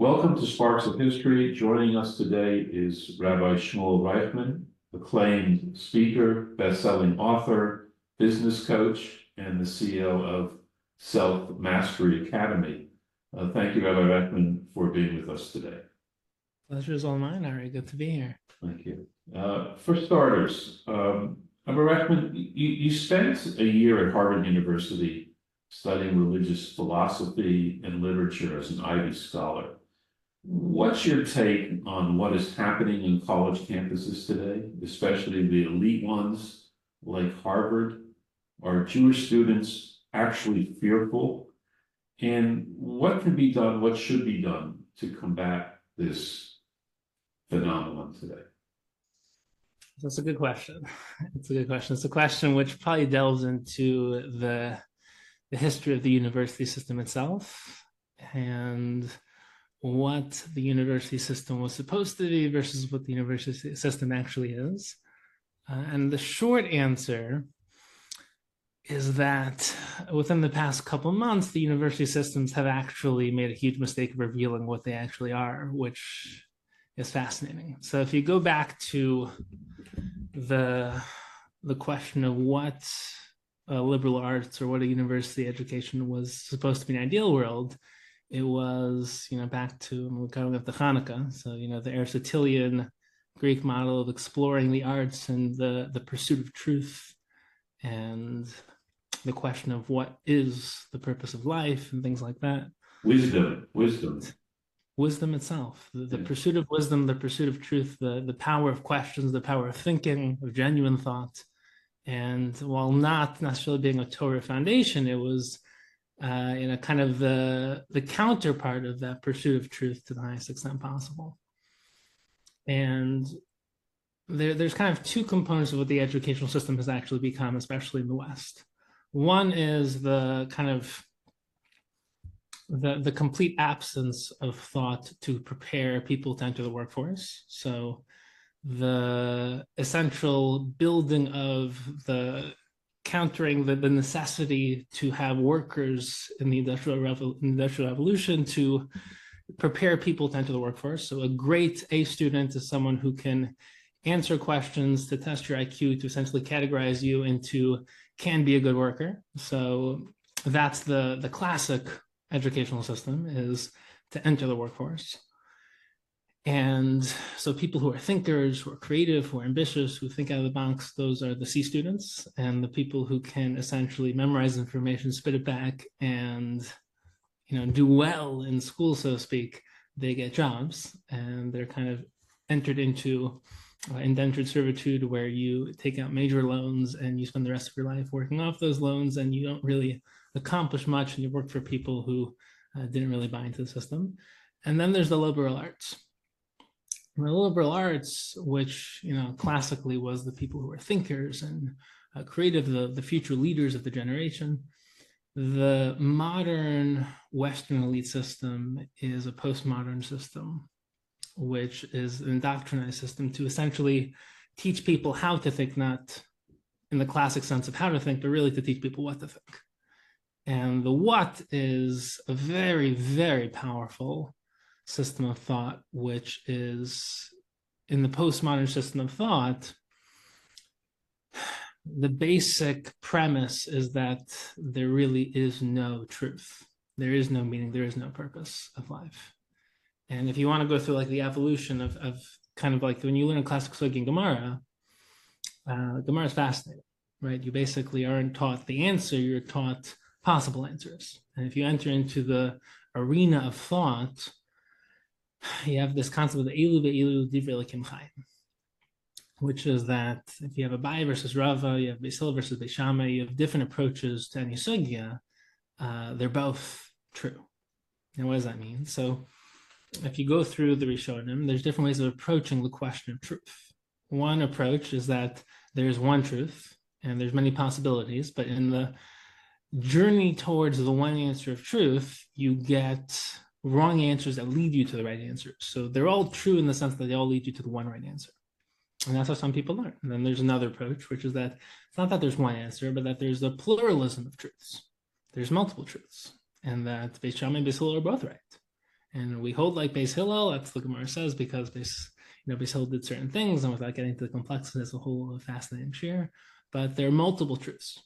Welcome to Sparks of History. Joining us today is Rabbi Shmuel Reichman, acclaimed speaker, best-selling author, business coach, and the CEO of Self Mastery Academy. Uh, thank you, Rabbi Reichman, for being with us today. Pleasure is all mine, Ari. Good to be here. Thank you. Uh, for starters, um, Rabbi Reichman, you, you spent a year at Harvard University studying religious philosophy and literature as an Ivy Scholar. What's your take on what is happening in college campuses today, especially the elite ones like Harvard? Are Jewish students actually fearful? And what can be done, what should be done to combat this phenomenon today? That's a good question. It's a good question. It's a question which probably delves into the the history of the university system itself and what the university system was supposed to be versus what the university system actually is. Uh, and the short answer is that within the past couple months, the university systems have actually made a huge mistake of revealing what they actually are, which is fascinating. So if you go back to the the question of what a liberal arts or what a university education was supposed to be an ideal world, it was, you know, back to we're going up to Hanukkah. So, you know, the Aristotelian Greek model of exploring the arts and the, the pursuit of truth and the question of what is the purpose of life and things like that. Wisdom, wisdom. Wisdom itself, the, the Yeah. pursuit of wisdom, the pursuit of truth, the, the power of questions, the power of thinking, of genuine thought. And while not necessarily being a Torah foundation, it was uh, in a kind of the the counterpart of that pursuit of truth to the highest extent possible. And there, there's kind of two components of what the educational system has actually become, especially in the West. One is the kind of the, the complete absence of thought to prepare people to enter the workforce. So the essential building of the countering the, the necessity to have workers in the industrial, revo- industrial revolution to prepare people to enter the workforce. So a great A student is someone who can answer questions to test your IQ to essentially categorize you into can be a good worker. So that's the the classic educational system is to enter the workforce. And so people who are thinkers, who are creative, who are ambitious, who think out of the box, those are the C students. And the people who can essentially memorize information, spit it back, and you know, do well in school, so to speak, they get jobs and they're kind of entered into uh, indentured servitude where you take out major loans and you spend the rest of your life working off those loans and you don't really accomplish much and you work for people who uh, didn't really buy into the system. And then there's the liberal arts. The liberal arts, which you know classically was the people who were thinkers and uh, creative, the, the future leaders of the generation. The modern Western elite system is a postmodern system, which is an indoctrinated system to essentially teach people how to think, not in the classic sense of how to think, but really to teach people what to think. And the what is a very, very powerful system of thought, which is in the postmodern system of thought, the basic premise is that there really is no truth. There is no meaning, there is no purpose of life. And if you want to go through like the evolution of, of kind of like when you learn a classic sugya and Gemara, uh, Gemara is fascinating, right? You basically aren't taught the answer, you're taught possible answers. And if you enter into the arena of thought, you have this concept of the Elu ve'elu divrei Elokim chayim, which is that if you have Abaye versus Rava, you have Beis Hillel versus Beis Shammai, you have different approaches to any sugya, uh, they're both true. And what does that mean? So if you go through the Rishonim, there's different ways of approaching the question of truth. One approach is that there's one truth and there's many possibilities, but in the journey towards the one answer of truth, you get wrong answers that lead you to the right answer. So they're all true in the sense that they all lead you to the one right answer. And that's how some people learn. And then there's another approach, which is that it's not that there's one answer, but that there's a pluralism of truths. There's multiple truths, and that Beis Shammai and Beis Hillel are both right. And we hold like Beis Hillel, that's the Gemara says, because Beis, you know, Beis Hillel did certain things, and without getting to the complexity, it's a whole fascinating shiur. But there are multiple truths.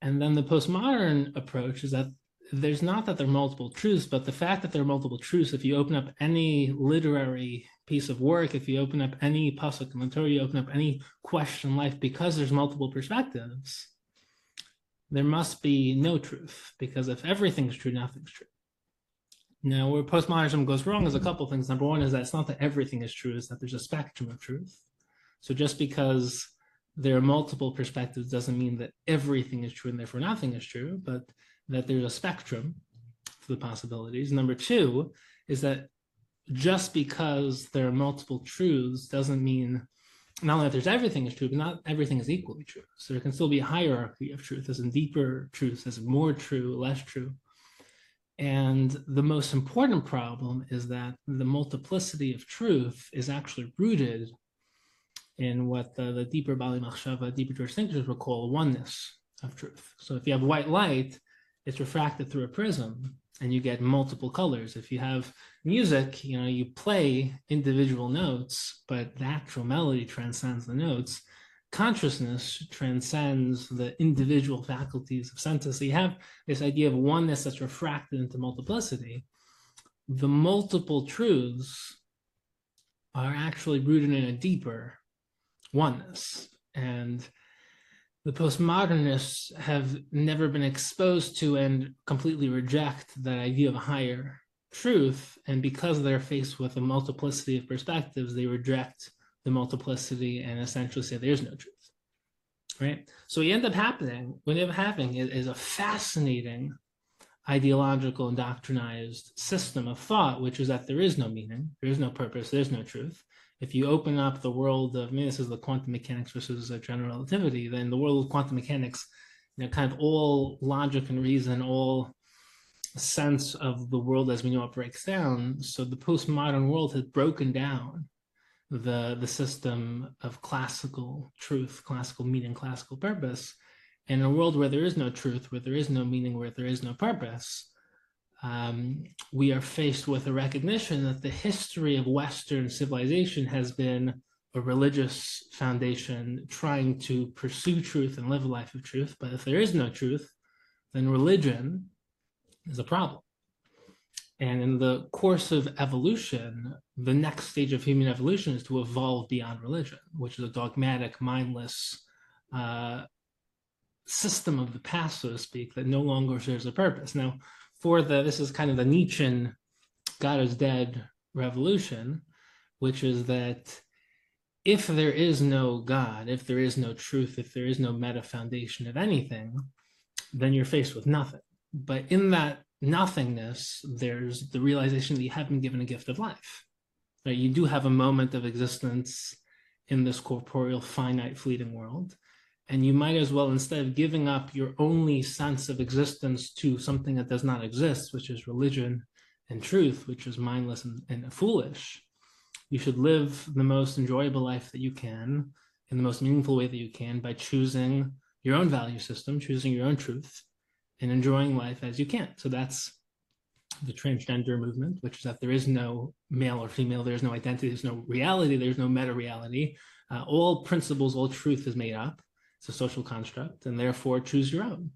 And then the postmodern approach is that there's not that there are multiple truths, but the fact that there are multiple truths, if you open up any literary piece of work, if you open up any pasuk in the Torah, you open up any question in life, because there's multiple perspectives, there must be no truth. Because if everything's true, nothing's true. Now, where postmodernism goes wrong is a couple things. Number one is that it's not that everything is true, is that there's a spectrum of truth. So just because there are multiple perspectives doesn't mean that everything is true and therefore nothing is true, but that there's a spectrum for the possibilities. Number two is that just because there are multiple truths doesn't mean not only that there's everything is true, but not everything is equally true. So there can still be a hierarchy of truth, as in deeper truths, as more true, less true. And the most important problem is that the multiplicity of truth is actually rooted in what the, the deeper Baalei Machshava, deeper Jewish thinkers would call oneness of truth. So if you have white light, it's refracted through a prism and you get multiple colors. If you have music, you know, you play individual notes, but the actual melody transcends the notes. Consciousness transcends the individual faculties of senses. So you have this idea of oneness that's refracted into multiplicity. The multiple truths are actually rooted in a deeper oneness. And the postmodernists have never been exposed to and completely reject that idea of a higher truth. And because they're faced with a multiplicity of perspectives, they reject the multiplicity and essentially say there's no truth. Right. So we end up happening, we end up having is, a fascinating ideological and doctrinized system of thought, which is that there is no meaning, there is no purpose, there's no truth if you open up the world of, I mean, this is the quantum mechanics versus general relativity, then the world of quantum mechanics, you know, kind of all logic and reason, all sense of the world as we know it breaks down. So the postmodern world has broken down the the system of classical truth, classical meaning, classical purpose. In a world where there is no truth, where there is no meaning, where there is no purpose, um, we are faced with a recognition that the history of Western civilization has been a religious foundation trying to pursue truth and live a life of truth. But if there is no truth, then religion is a problem. And in the course of evolution, the next stage of human evolution is to evolve beyond religion, which is a dogmatic, mindless uh, system of the past, so to speak, that no longer serves a purpose. Now, for the this is kind of the Nietzschean God is dead revolution, which is that if there is no God, if there is no truth, if there is no meta foundation of anything, then you're faced with nothing. But in that nothingness, there's the realization that you have been given a gift of life. Right? You do have a moment of existence in this corporeal, finite, fleeting world and you might as well instead of giving up your only sense of existence to something that does not exist which is religion and truth which is mindless and, and, foolish you should live the most enjoyable life that you can in the most meaningful way that you can by choosing your own value system choosing your own truth and enjoying life as you can. So that's the transgender movement which is that there is no male or female there's no identity there's no reality there's no meta reality uh, all principles all truth is made up it's a social construct, and therefore choose your own.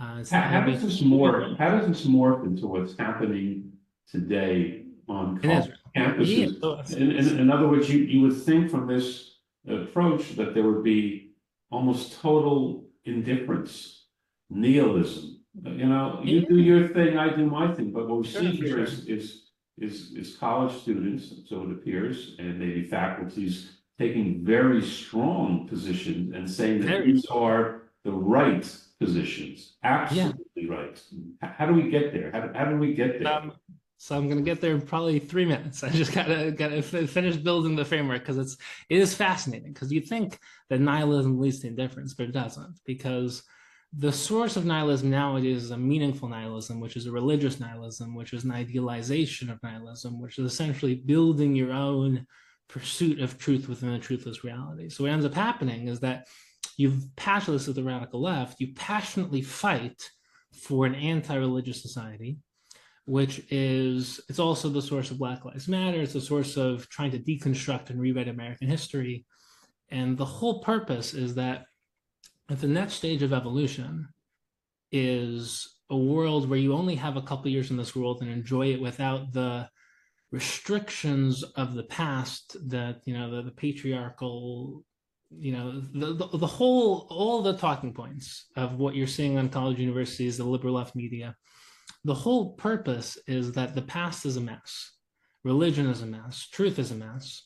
Uh, how, how does this morph? How does this morph into what's happening today on campuses? In, in, in, other words, you, you would think from this approach that there would be almost total indifference, nihilism. You know, you yeah. do your thing, I do my thing. But what we sure, see here sure. is, is is is college students, so it appears, and maybe faculties taking very strong positions and saying that Very. these are the right positions, absolutely right. How do we get there? How, how do we get there? Um, so I'm gonna get there in probably three minutes. I just gotta gotta finish building the framework because it's it is fascinating because you think that nihilism leads to indifference, but it doesn't because the source of nihilism nowadays is a meaningful nihilism, which is a religious nihilism, which is an idealization of nihilism, which is essentially building your own pursuit of truth within a truthless reality. So what ends up happening is that you've passionately of the radical left, you passionately fight for an anti-religious society, which is it's also the source of Black Lives Matter. It's a source of trying to deconstruct and rewrite American history. And the whole purpose is that at the next stage of evolution is a world where you only have a couple years in this world and enjoy it without the restrictions of the past that you know the, the patriarchal you know the, the, the whole all the talking points of what you're seeing on college universities the liberal left media the whole purpose is that the past is a mess religion is a mess truth is a mess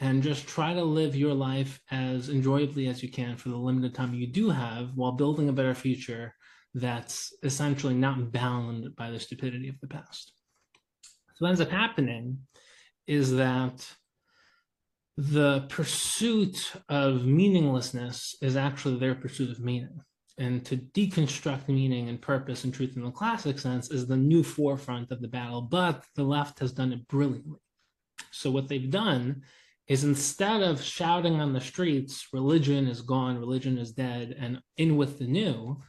and just try to live your life as enjoyably as you can for the limited time you do have while building a better future that's essentially not bound by the stupidity of the past so what ends up happening is that the pursuit of meaninglessness is actually their pursuit of meaning. And to deconstruct meaning and purpose and truth in the classic sense is the new forefront of the battle, but the left has done it brilliantly. So, what they've done is instead of shouting on the streets, religion is gone, religion is dead, and in with the new,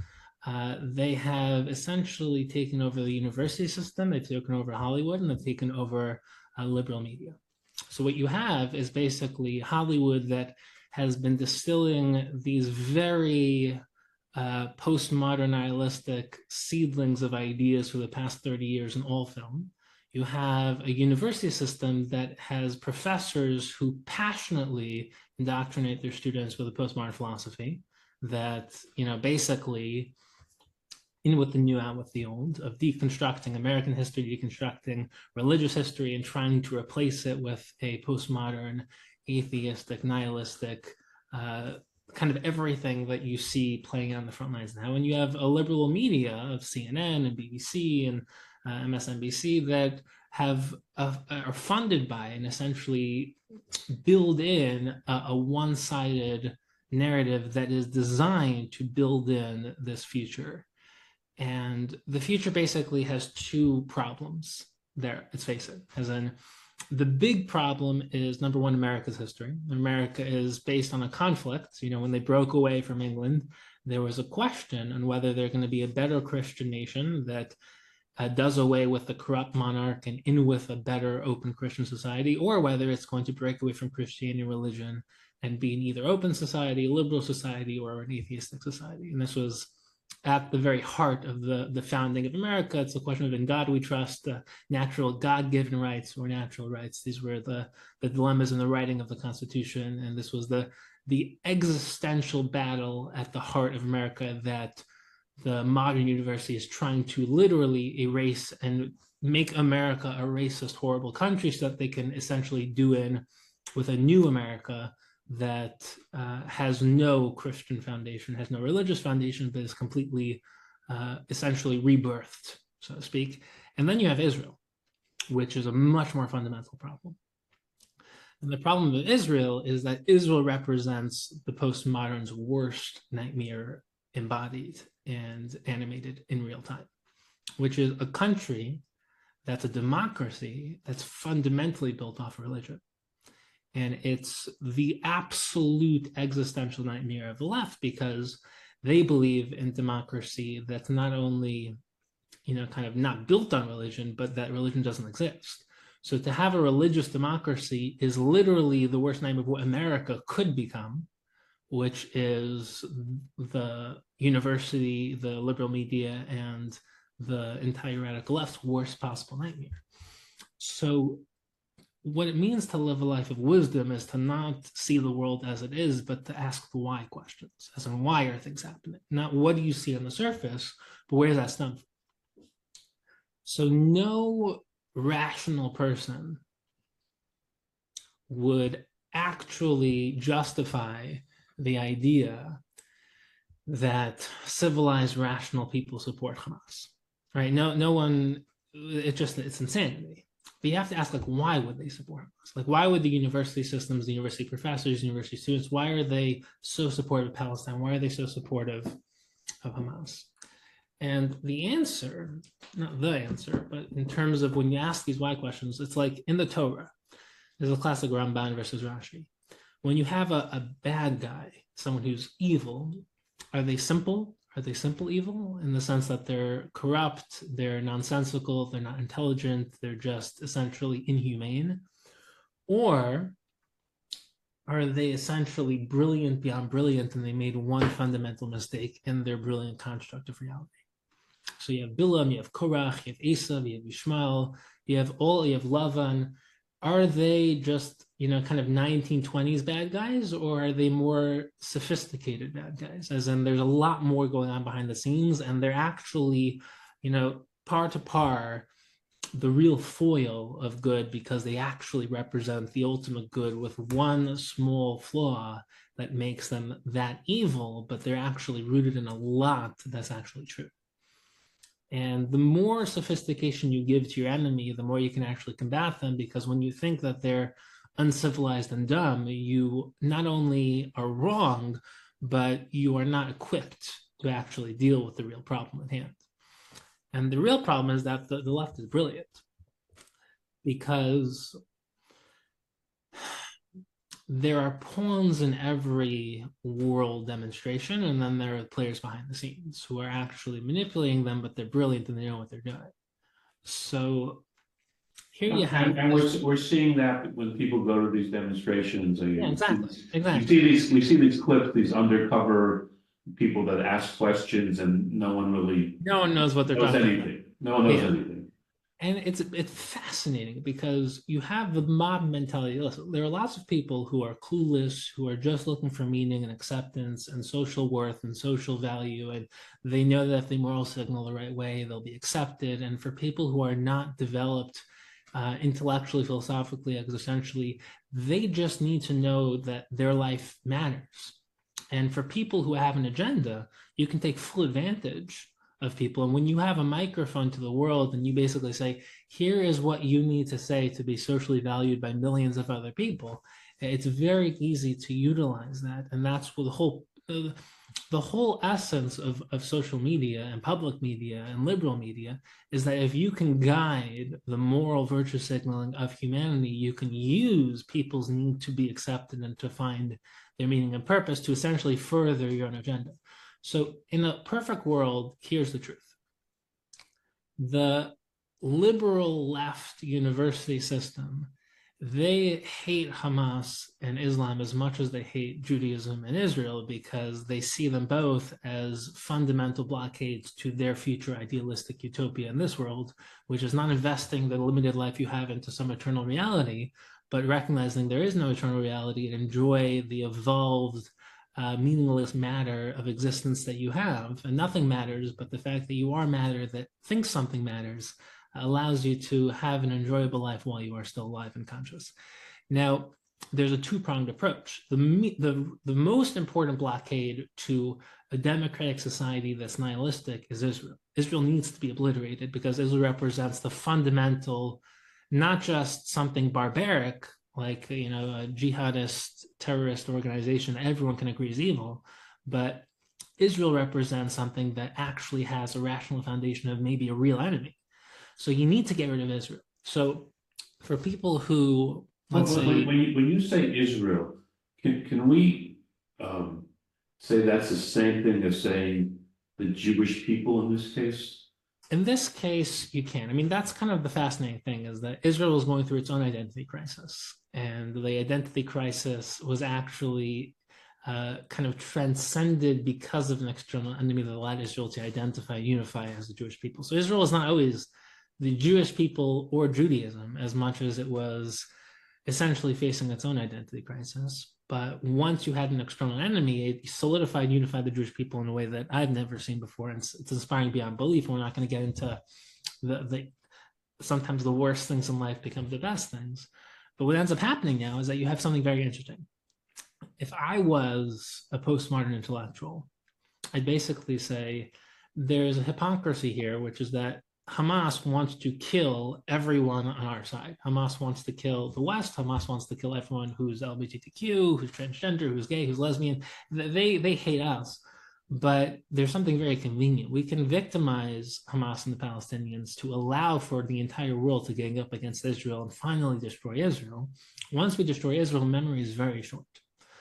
uh, they have essentially taken over the university system, they've taken over Hollywood, and they've taken over uh, liberal media. So what you have is basically Hollywood that has been distilling these very uh, postmodern nihilistic seedlings of ideas for the past 30 years in all film. You have a university system that has professors who passionately indoctrinate their students with a postmodern philosophy that, you know, basically in with the new, out with the old, of deconstructing American history, deconstructing religious history, and trying to replace it with a postmodern, atheistic, nihilistic, uh, kind of everything that you see playing on the front lines now. And you have a liberal media of CNN and BBC and uh, MSNBC that have uh, are funded by and essentially build in a, a one-sided narrative that is designed to build in this future and the future basically has two problems there, let's face it. As in, the big problem is number one, America's history. America is based on a conflict. You know, when they broke away from England, there was a question on whether they're going to be a better Christian nation that uh, does away with the corrupt monarch and in with a better open Christian society, or whether it's going to break away from Christianity religion and be an either open society, liberal society, or an atheistic society. And this was at the very heart of the, the founding of America. It's a question of in God we trust, uh, natural God-given rights or natural rights. These were the, the dilemmas in the writing of the Constitution, and this was the the existential battle at the heart of America that the modern university is trying to literally erase and make America a racist, horrible country so that they can essentially do in with a new America that uh, has no Christian foundation, has no religious foundation, but is completely, uh, essentially rebirthed, so to speak. And then you have Israel, which is a much more fundamental problem. And the problem with Israel is that Israel represents the postmodern's worst nightmare embodied and animated in real time, which is a country that's a democracy that's fundamentally built off religion and it's the absolute existential nightmare of the left because they believe in democracy that's not only you know kind of not built on religion but that religion doesn't exist. So to have a religious democracy is literally the worst nightmare of what america could become which is the university the liberal media and the entire radical left's worst possible nightmare. So what it means to live a life of wisdom is to not see the world as it is, but to ask the why questions, as in why are things happening? Not what do you see on the surface, but where does that stem from? So no rational person would actually justify the idea that civilized rational people support Hamas. Right? No, no one. It just it's insanity. But you have to ask, like, why would they support Hamas? Like, why would the university systems, the university professors, university students, why are they so supportive of Palestine? Why are they so supportive of Hamas? And the answer, not the answer, but in terms of when you ask these why questions, it's like in the Torah, there's a classic Ramban versus Rashi. When you have a, a bad guy, someone who's evil, are they simple? Are they simple evil in the sense that they're corrupt, they're nonsensical, they're not intelligent, they're just essentially inhumane? Or are they essentially brilliant beyond brilliant and they made one fundamental mistake in their brilliant construct of reality? So you have Bilam, you have Korach, you have Esav, you have Ishmael, you have all, you have Lavan. Are they just, you know, kind of 1920s bad guys, or are they more sophisticated bad guys? As in, there's a lot more going on behind the scenes, and they're actually, you know, par to par the real foil of good because they actually represent the ultimate good with one small flaw that makes them that evil, but they're actually rooted in a lot that's actually true. And the more sophistication you give to your enemy, the more you can actually combat them because when you think that they're uncivilized and dumb, you not only are wrong, but you are not equipped to actually deal with the real problem at hand. And the real problem is that the, the left is brilliant because there are pawns in every world demonstration, and then there are players behind the scenes who are actually manipulating them, but they're brilliant and they know what they're doing. So here you have. And, and we're, we're seeing that when people go to these demonstrations. and Yeah, exactly, You see these, we see these clips, these undercover people that ask questions and no one really No one knows what they're knows talking about. anything. No one knows Yeah. anything. And it's it's fascinating because you have the mob mentality. Listen, there are lots of people who are clueless, who are just looking for meaning and acceptance and social worth and social value, and they know that if they moral signal the right way, they'll be accepted. And for people who are not developed uh, intellectually, philosophically, existentially, they just need to know that their life matters. And for people who have an agenda, you can take full advantage of people. And when you have a microphone to the world and you basically say, here is what you need to say to be socially valued by millions of other people, it's very easy to utilize that. And that's what the whole the whole essence of, of social media and public media and liberal media is that if you can guide the moral virtue signaling of humanity, you can use people's need to be accepted and to find their meaning and purpose to essentially further your own agenda. So, in a perfect world, here's the truth. The liberal left university system they hate Hamas and Islam as much as they hate Judaism and Israel because they see them both as fundamental blockades to their future idealistic utopia in this world, which is not investing the limited life you have into some eternal reality, but recognizing there is no eternal reality and enjoy the evolved uh, meaningless matter of existence that you have. And nothing matters, but the fact that you are matter that thinks something matters allows you to have an enjoyable life while you are still alive and conscious. Now, there's a two-pronged approach. The, the, the most important blockade to a democratic society that's nihilistic is Israel. Israel needs to be obliterated because Israel represents the fundamental, not just something barbaric, like you know a jihadist terrorist organization everyone can agree is evil but israel represents something that actually has a rational foundation of maybe a real enemy so you need to get rid of israel so for people who When, let's when, say when you, when you say Israel, can, can we, um, say that's the same thing as saying the Jewish people in this case? In this case you can i mean that's kind of the fascinating thing is that israel is going through its own identity crisis and the identity crisis was actually uh, kind of transcended because of an external enemy that allowed Israel to identify, unify as the Jewish people. So Israel is not always the Jewish people or Judaism as much as it was essentially facing its own identity crisis. But once you had an external enemy, it solidified, unified the Jewish people in a way that I've never seen before. And it's, inspiring beyond belief. And we're not going to get into the, the sometimes the worst things in life become the best things. But what ends up happening now is that you have something very interesting. If I was a postmodern intellectual, I'd basically say there's a hypocrisy here, which is that Hamas wants to kill everyone on our side. Hamas wants to kill the West. Hamas wants to kill everyone who's LGBTQ, who's transgender, who's gay, who's lesbian. They they hate us. But there's something very convenient. We can victimize Hamas and the Palestinians to allow for the entire world to gang up against Israel and finally destroy Israel. Once we destroy Israel, memory is very short.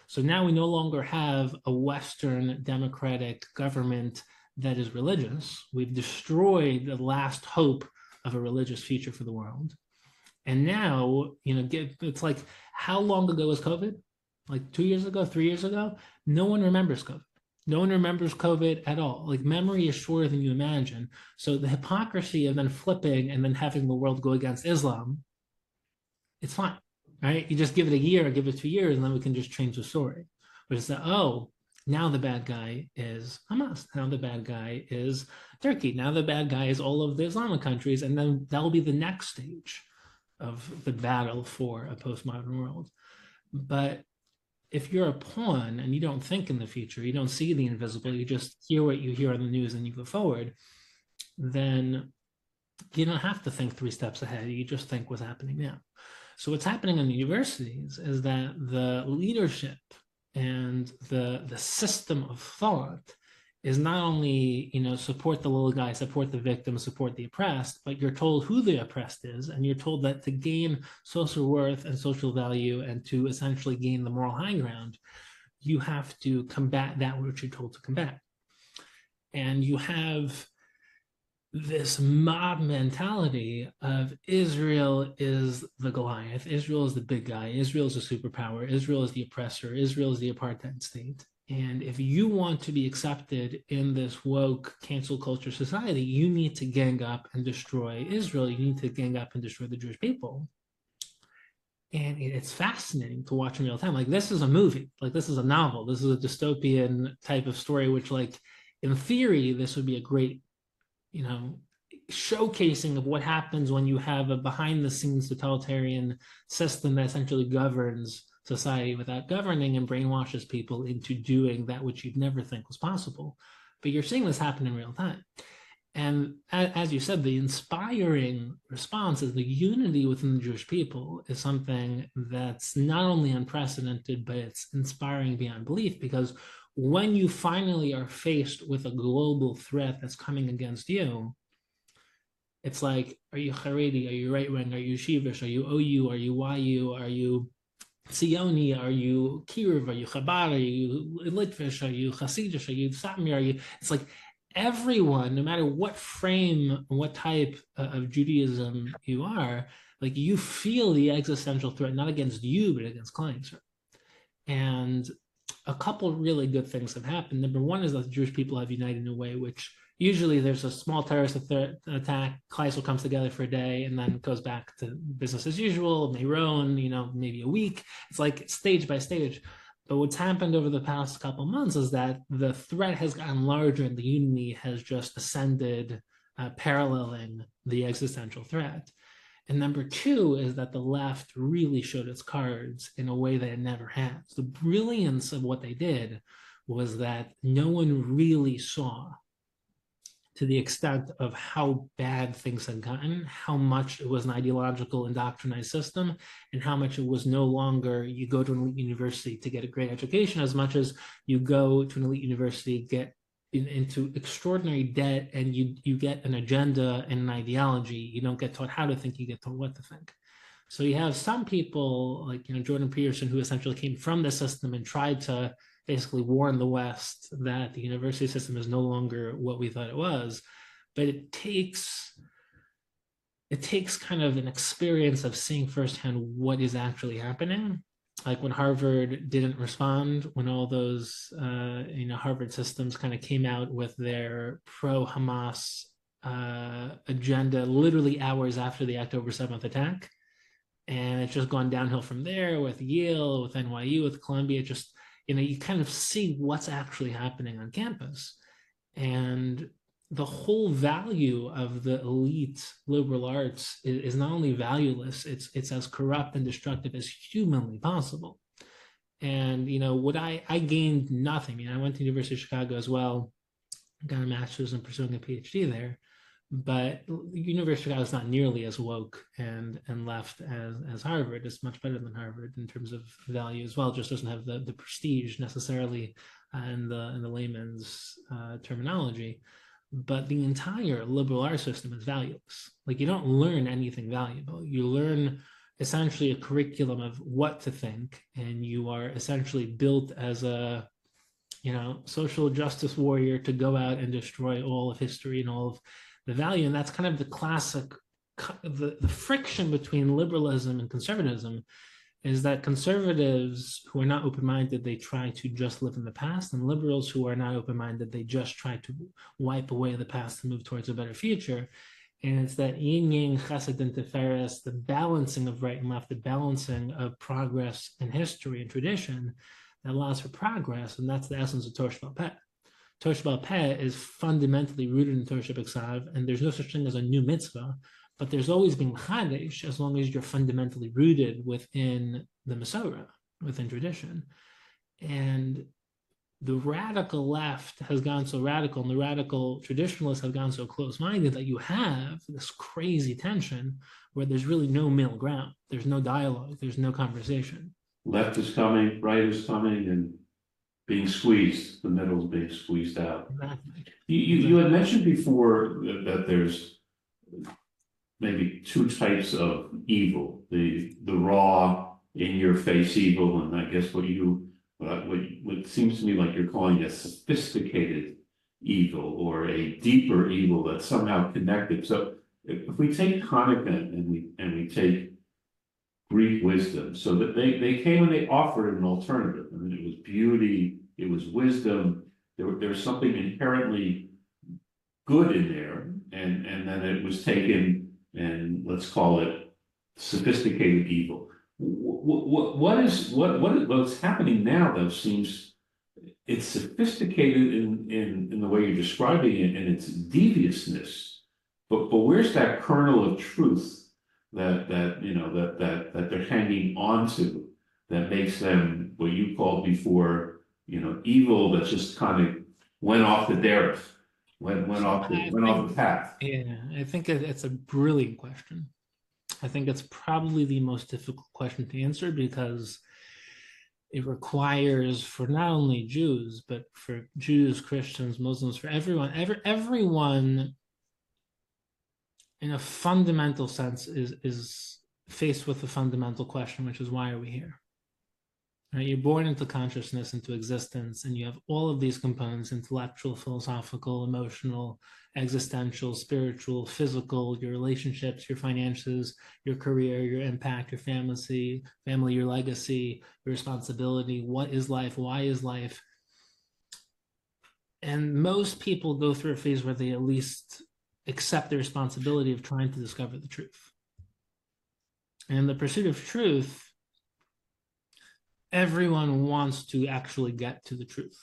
So now we no longer have a Western democratic government that is religious. We've destroyed the last hope of a religious future for the world. And now, you know, get, it's like how long ago was COVID? Like two years ago, three years ago? No one remembers COVID. No one remembers COVID at all. Like memory is shorter than you imagine. So the hypocrisy of then flipping and then having the world go against Islam, it's fine, right? You just give it a year, give it two years, and then we can just change the story. Which is that, oh, now the bad guy is Hamas. Now the bad guy is Turkey. Now the bad guy is all of the Islamic countries. And then that will be the next stage of the battle for a postmodern world. But if you're a pawn and you don't think in the future, you don't see the invisible, you just hear what you hear on the news and you go forward, then you don't have to think three steps ahead. You just think what's happening now. So what's happening in the universities is that the leadership and the the system of thought is not only you know support the little guy support the victim support the oppressed but you're told who the oppressed is and you're told that to gain social worth and social value and to essentially gain the moral high ground you have to combat that which you're told to combat. And you have this mob mentality of Israel is the Goliath, Israel is the big guy, Israel is a superpower, Israel is the oppressor, Israel is the apartheid state. And if you want to be accepted in this woke cancel culture society, you need to gang up and destroy Israel. You need to gang up and destroy the Jewish people. And it's fascinating to watch in real time. Like this is a movie, like this is a novel, this is a dystopian type of story, which, like, in theory, this would be a great, you know, showcasing of what happens when you have a behind the scenes totalitarian system that essentially governs society without governing and brainwashes people into doing that which you'd never think was possible. But you're seeing this happen in real time. And as you said, the inspiring response is the unity within the Jewish people is something that's not only unprecedented, but it's inspiring beyond belief because when you finally are faced with a global threat that's coming against you, it's like, are you Haredi? Are you right wing? Are you Shivish? Are you OU? Are you YU? Are you Sioni, are you Kiruv, are you Chabad, are you Litvish, are you Hasidish, are you Satmar, are you, it's like everyone, no matter what frame, what type of Judaism you are, like you feel the existential threat, not against you, but against clients. And a couple really good things have happened. Number one is that the Jewish people have united in a way which usually there's a small terrorist attack. Klal Yisrael comes together for a day and then goes back to business as usual. Meron, you know, maybe a week. It's like stage by stage. But what's happened over the past couple months is that the threat has gotten larger and the unity has just ascended, uh, paralleling the existential threat. And number two is that the left really showed its cards in a way that it never has. The brilliance of what they did was that no one really saw to the extent of how bad things had gotten, how much it was an ideological indoctrinated system, and how much it was no longer you go to an elite university to get a great education as much as you go to an elite university, get in, into extraordinary debt, and you you get an agenda and an ideology. You don't get taught how to think, you get taught what to think. So you have some people like you know Jordan Peterson who essentially came from the system and tried to basically warn the West that the university system is no longer what we thought it was. But it takes it takes kind of an experience of seeing firsthand what is actually happening. Like when Harvard didn't respond, when all those uh, you know Harvard systems kind of came out with their pro Hamas uh, agenda literally hours after the October 7th attack. And it's just gone downhill from there with Yale, with NYU, with Columbia. Just you know you kind of see what's actually happening on campus and the whole value of the elite liberal arts is, is, not only valueless it's it's as corrupt and destructive as humanly possible and you know what i i gained nothing i mean i went to university of chicago as well got a master's and pursuing a phd there but University of Chicago is not nearly as woke and and left as as Harvard. It's much better than Harvard in terms of value as well. It just doesn't have the the prestige necessarily uh, in the in the layman's uh, terminology. But the entire liberal arts system is valueless. Like you don't learn anything valuable. You learn essentially a curriculum of what to think, and you are essentially built as a you know social justice warrior to go out and destroy all of history and all of the value and that's kind of the classic the, the friction between liberalism and conservatism is that conservatives who are not open-minded they try to just live in the past and liberals who are not open-minded they just try to wipe away the past to move towards a better future and it's that yin yang chesed and tiferes the balancing of right and left the balancing of progress and history and tradition that allows for progress and that's the essence of Torah Sheba'al Peh. Torah is fundamentally rooted in Torah Sheba'al and there's no such thing as a new mitzvah but there's always been Chadesh as long as you're fundamentally rooted within the Masorah, within tradition. And the radical left has gone so radical, and the radical traditionalists have gone so close minded that you have this crazy tension where there's really no middle ground. There's no dialogue, there's no conversation. Left is coming, right is coming, and being squeezed, the middle is being squeezed out. Exactly. You, you, you had mentioned before that, that there's maybe two types of evil, the, the raw, in your face evil, and I guess what you, what, what, what seems to me like you're calling a sophisticated evil or a deeper evil that's somehow connected. So if, if we take Hanukkah and we, and we take Greek wisdom, so that they, they came and they offered an alternative. I mean, it was beauty, it was wisdom, there, there was something inherently good in there, and, and then it was taken and let's call it sophisticated evil. What, what, what is what what what's happening now though seems it's sophisticated in in in the way you're describing it and its deviousness, but but where's that kernel of truth that that you know that that that they're hanging on to that makes them what you called before you know evil that just kind of went off the derech went went off the went off the path. Yeah, I think it- it's a brilliant question. I think it's probably the most difficult question to answer because it requires for not only Jews, but for Jews, Christians, Muslims, for everyone, every, everyone in a fundamental sense is is faced with a fundamental question, which is why are we here? Right? You're born into consciousness, into existence, and you have all of these components intellectual, philosophical, emotional, existential, spiritual, physical, your relationships, your finances, your career, your impact, your family, family, your legacy, your responsibility. What is life? Why is life? And most people go through a phase where they at least accept the responsibility of trying to discover the truth. And the pursuit of truth everyone wants to actually get to the truth.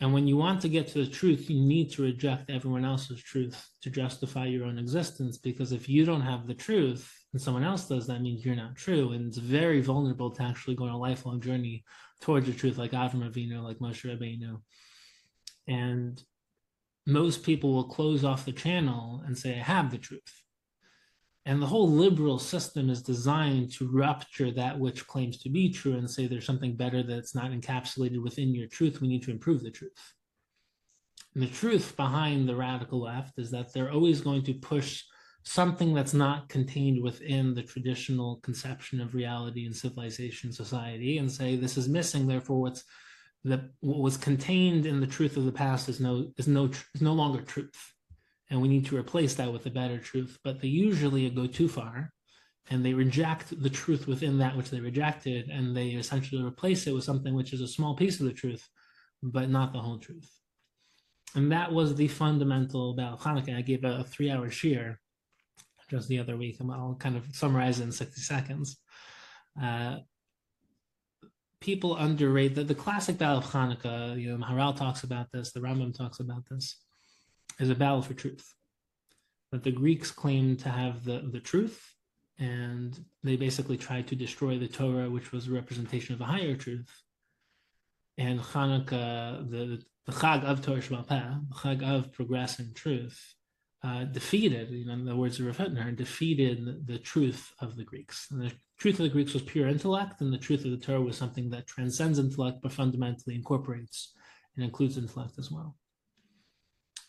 And when you want to get to the truth, you need to reject everyone else's truth to justify your own existence. Because if you don't have the truth and someone else does, that means you're not true. And it's very vulnerable to actually go on a lifelong journey towards the truth, like Avram Avinu, like Moshe Rabbeinu. And most people will close off the channel and say, I have the truth. And the whole liberal system is designed to rupture that which claims to be true and say there's something better that's not encapsulated within your truth. We need to improve the truth. And the truth behind the radical left is that they're always going to push something that's not contained within the traditional conception of reality and civilization society and say this is missing therefore what's that what was contained in the truth of the past is no is no is no longer truth and we need to replace that with a better truth. But they usually go too far and they reject the truth within that which they rejected and they essentially replace it with something which is a small piece of the truth, but not the whole truth. And that was the fundamental about Hanukkah. I gave a, three hour shiur just the other week. and I'll kind of summarize it in 60 seconds. Uh, people underrate the, classic battle of Hanukkah. You know, Maharal talks about this, the Rambam talks about this is a battle for truth. That the Greeks claimed to have the, the truth, and they basically tried to destroy the Torah, which was a representation of a higher truth. And Hanukkah, the, the Chag of Torah Peh, the Chag of progressing truth, uh, defeated, you know, in the words of Rav Hutner, defeated the truth of the Greeks. And the truth of the Greeks was pure intellect, and the truth of the Torah was something that transcends intellect, but fundamentally incorporates and includes intellect as well.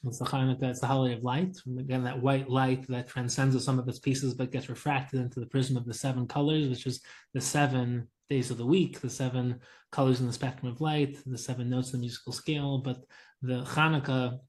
It's the Hanukkah, it's the holiday of light. Again, that white light that transcends some of its pieces but gets refracted into the prism of the seven colors, which is the seven days of the week, the seven colors in the spectrum of light, the seven notes in the musical scale. But the Hanukkah,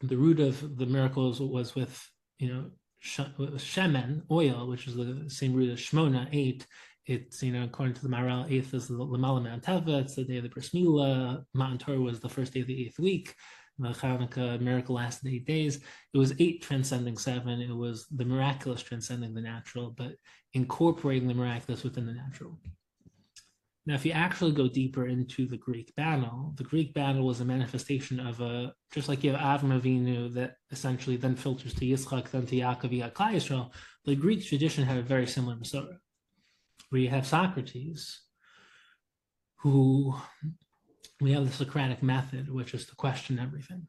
the root of the miracles was with, you know, shemen, oil, which is the same root as shmona, eight. It's, you know, according to the Maharal, eighth is the l'maalah min hateva, it's the day of the Bris. Matan Torah was the first day of the eighth week. The Hanukkah miracle lasted eight days. It was eight transcending seven. It was the miraculous transcending the natural, but incorporating the miraculous within the natural. Now, if you actually go deeper into the Greek battle, the Greek battle was a manifestation of a, just like you have Avram Avinu that essentially then filters to Yitzchak, then to Yaakov, Yaakov Yisrael, the Greek tradition had a very similar Masorah, where you have Socrates, who we have the Socratic method, which is to question everything.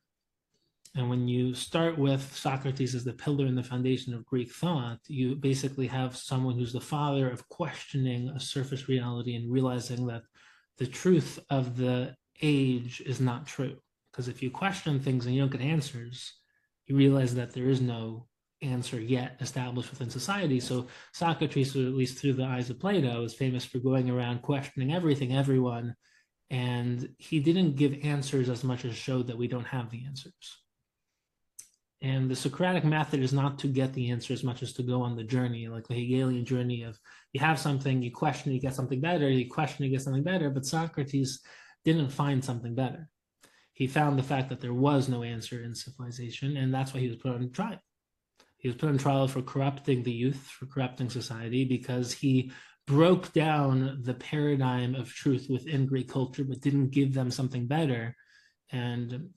And when you start with Socrates as the pillar and the foundation of Greek thought, you basically have someone who's the father of questioning a surface reality and realizing that the truth of the age is not true. Because if you question things and you don't get answers, you realize that there is no answer yet established within society. So Socrates, at least through the eyes of Plato, is famous for going around questioning everything, everyone, and he didn't give answers as much as showed that we don't have the answers. And the Socratic method is not to get the answer as much as to go on the journey, like the Hegelian journey of you have something, you question, you get something better, you question, you get something better. But Socrates didn't find something better. He found the fact that there was no answer in civilization, and that's why he was put on trial. He was put on trial for corrupting the youth, for corrupting society, because he broke down the paradigm of truth within Greek culture, but didn't give them something better. And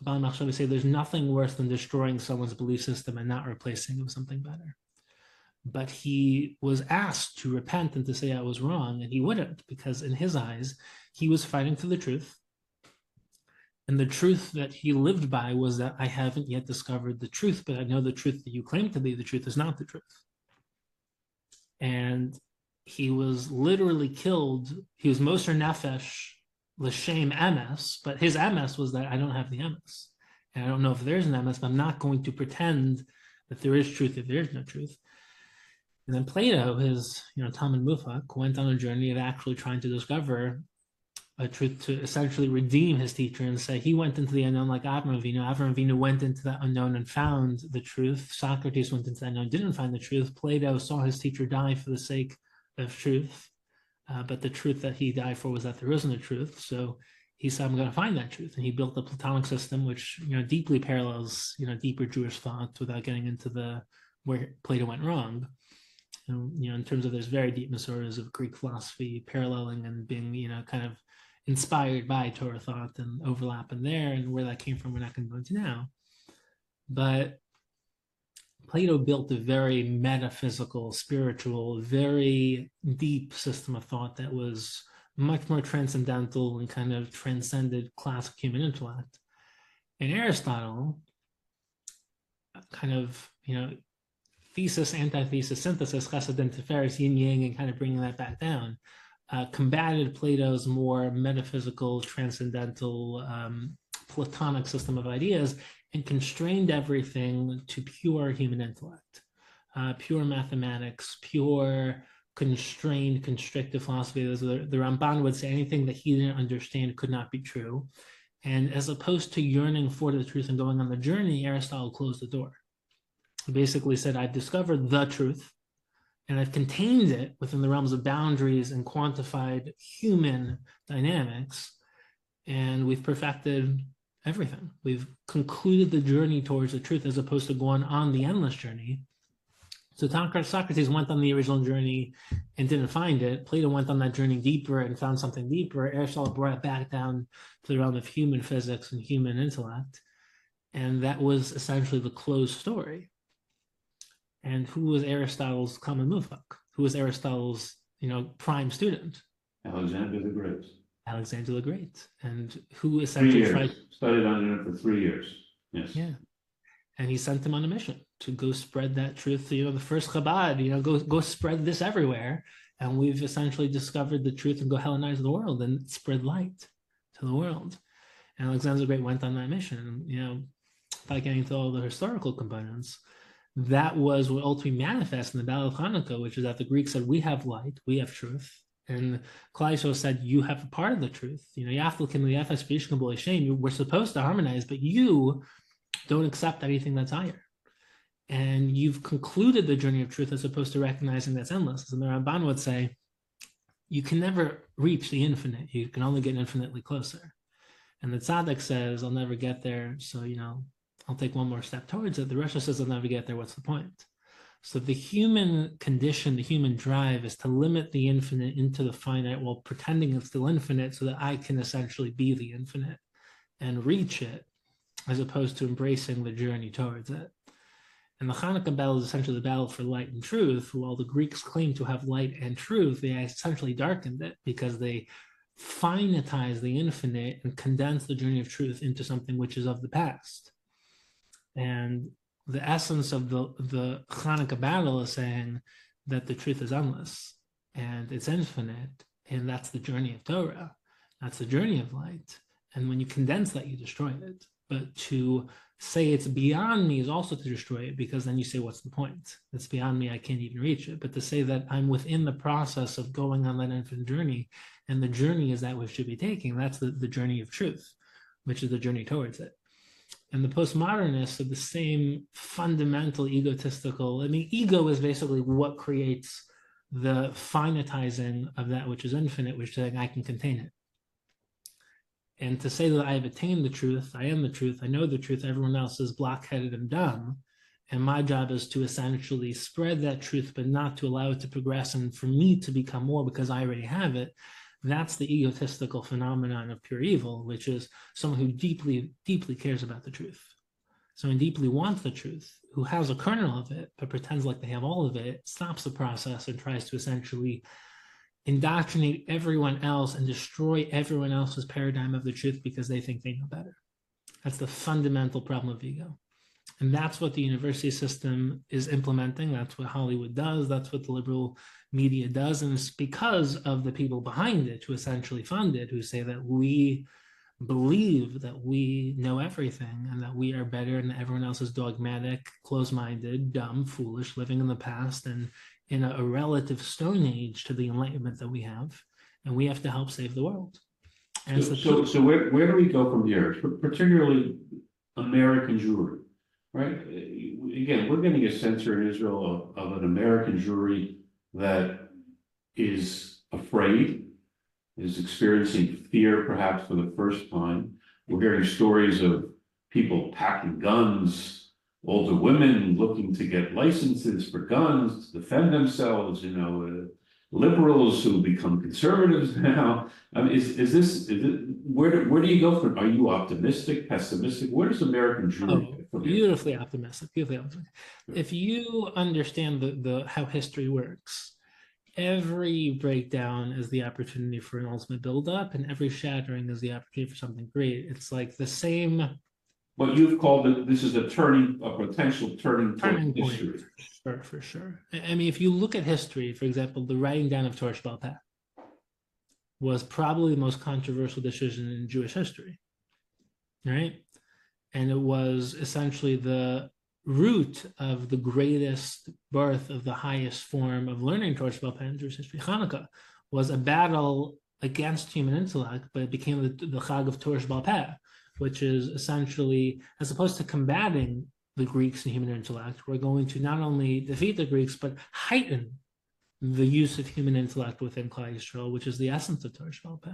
Bal would say there's nothing worse than destroying someone's belief system and not replacing it with something better. But he was asked to repent and to say I was wrong, and he wouldn't, because in his eyes, he was fighting for the truth. And the truth that he lived by was that I haven't yet discovered the truth, but I know the truth that you claim to be the truth is not the truth. And he was literally killed. He was Moser Nefesh, L'Shem Emes, but his Emes was that I don't have the Emes. And I don't know if there's an Emes, but I'm not going to pretend that there is truth if there is no truth. And then Plato, his you know Talmid Muvhak, went on a journey of actually trying to discover a truth to essentially redeem his teacher and say he went into the unknown like Avram Avinu. Avram Avinu went into that unknown and found the truth. Socrates went into the unknown, didn't find the truth. Plato saw his teacher die for the sake of truth, uh, but the truth that he died for was that there isn't a truth. So he said, "I'm going to find that truth," and he built the Platonic system, which you know deeply parallels you know deeper Jewish thought without getting into the where Plato went wrong. And you know, in terms of there's very deep Masoras of Greek philosophy paralleling and being you know kind of inspired by Torah thought and overlap in there, and where that came from, we're not going to go into now. But Plato built a very metaphysical, spiritual, very deep system of thought that was much more transcendental and kind of transcended classic human intellect. And Aristotle, kind of, you know, thesis, antithesis, synthesis, chesed yin yang, and kind of bringing that back down, uh, combated Plato's more metaphysical, transcendental, um, Platonic system of ideas and constrained everything to pure human intellect, uh, pure mathematics, pure constrained, constricted philosophy. The, the Ramban would say anything that he didn't understand could not be true. And as opposed to yearning for the truth and going on the journey, Aristotle closed the door. He basically said, I've discovered the truth and I've contained it within the realms of boundaries and quantified human dynamics. And we've perfected everything. We've concluded the journey towards the truth as opposed to going on the endless journey. So Socrates went on the original journey and didn't find it. Plato went on that journey deeper and found something deeper. Aristotle brought it back down to the realm of human physics and human intellect. And that was essentially the closed story. And who was Aristotle's common muvhak? Who was Aristotle's, you know, prime student? Alexander the Great. Alexander the Great, and who essentially tried studied under him for three years. Yes. Yeah, and he sent him on a mission to go spread that truth. You know, the first Chabad. You know, go go spread this everywhere, and we've essentially discovered the truth and go Hellenize the world and spread light to the world. And Alexander the Great went on that mission. You know, without getting into all the historical components, that was what ultimately manifests in the Battle of Hanukkah, which is that the Greeks said, "We have light, we have truth." And Kleisho said, You have a part of the truth. You know. We're supposed to harmonize, but you don't accept anything that's higher. And you've concluded the journey of truth as opposed to recognizing that's endless. And the Ramban would say, You can never reach the infinite, you can only get infinitely closer. And the tzaddik says, I'll never get there. So, you know, I'll take one more step towards it. The rasha says, I'll never get there. What's the point? So the human condition, the human drive is to limit the infinite into the finite while pretending it's still infinite so that I can essentially be the infinite and reach it as opposed to embracing the journey towards it. And the Hanukkah battle is essentially the battle for light and truth. While the Greeks claim to have light and truth, they essentially darkened it because they finitize the infinite and condense the journey of truth into something which is of the past. And the essence of the the Hanukkah battle is saying that the truth is endless and it's infinite, and that's the journey of Torah. That's the journey of light. And when you condense that, you destroy it. But to say it's beyond me is also to destroy it because then you say, what's the point? It's beyond me. I can't even reach it. But to say that I'm within the process of going on that infinite journey, and the journey is that we should be taking, that's the, the journey of truth, which is the journey towards it and the postmodernists are the same fundamental egotistical. I mean, ego is basically what creates the finitizing of that which is infinite, which is I can contain it. And to say that I have attained the truth, I am the truth, I know the truth, everyone else is blockheaded and dumb. And my job is to essentially spread that truth, but not to allow it to progress and for me to become more because I already have it. That's the egotistical phenomenon of pure evil, which is someone who deeply, deeply cares about the truth. Someone deeply wants the truth, who has a kernel of it, but pretends like they have all of it, stops the process and tries to essentially indoctrinate everyone else and destroy everyone else's paradigm of the truth because they think they know better. That's the fundamental problem of ego. And that's what the university system is implementing. That's what Hollywood does. That's what the liberal media does. And it's because of the people behind it who essentially fund it, who say that we believe that we know everything and that we are better and everyone else is dogmatic, closed minded, dumb, foolish, living in the past and in a, a relative stone age to the enlightenment that we have. And we have to help save the world. And so, so, so where, where do we go from here? Particularly American Jewry, right? Again, we're getting a sense here in Israel of, of an American Jewry that is afraid, is experiencing fear perhaps for the first time. We're hearing stories of people packing guns, older women looking to get licenses for guns to defend themselves, you know, uh, liberals who become conservatives now. I mean, is, is this, is it, where, do- where do you go from, are you optimistic, pessimistic? Where does American Jewry? Beautifully optimistic, beautifully optimistic. If you understand the, the how history works, every breakdown is the opportunity for an ultimate buildup, and every shattering is the opportunity for something great. It's like the same What you've called it, this is a turning, a potential turning turning point in point. history. Sure, for sure. I mean, if you look at history, for example, the writing down of Torah Peh was probably the most controversial decision in Jewish history, right? And it was essentially the root of the greatest birth of the highest form of learning Sheba'al Peh in Jewish history. Hanukkah was a battle against human intellect, but it became the, the Chag of Torah Sheba'al Peh, which is essentially, as opposed to combating the Greeks and human intellect, we're going to not only defeat the Greeks, but heighten the use of human intellect within Klal Yisrael, which is the essence of Torah Sheba'al Peh.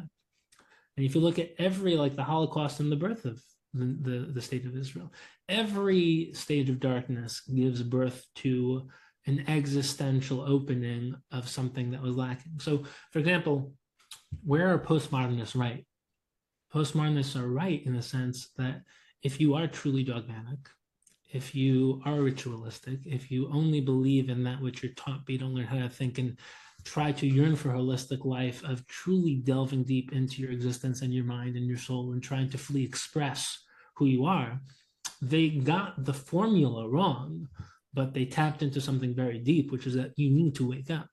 And if you look at every, like the Holocaust and the birth of the, the, the state of Israel, every stage of darkness gives birth to an existential opening of something that was lacking. So, for example, where are postmodernists right? Postmodernists are right in the sense that if you are truly dogmatic, if you are ritualistic, if you only believe in that which you're taught, but you don't learn how to think and try to yearn for holistic life of truly delving deep into your existence and your mind and your soul and trying to fully express who you are, they got the formula wrong, but they tapped into something very deep, which is that you need to wake up.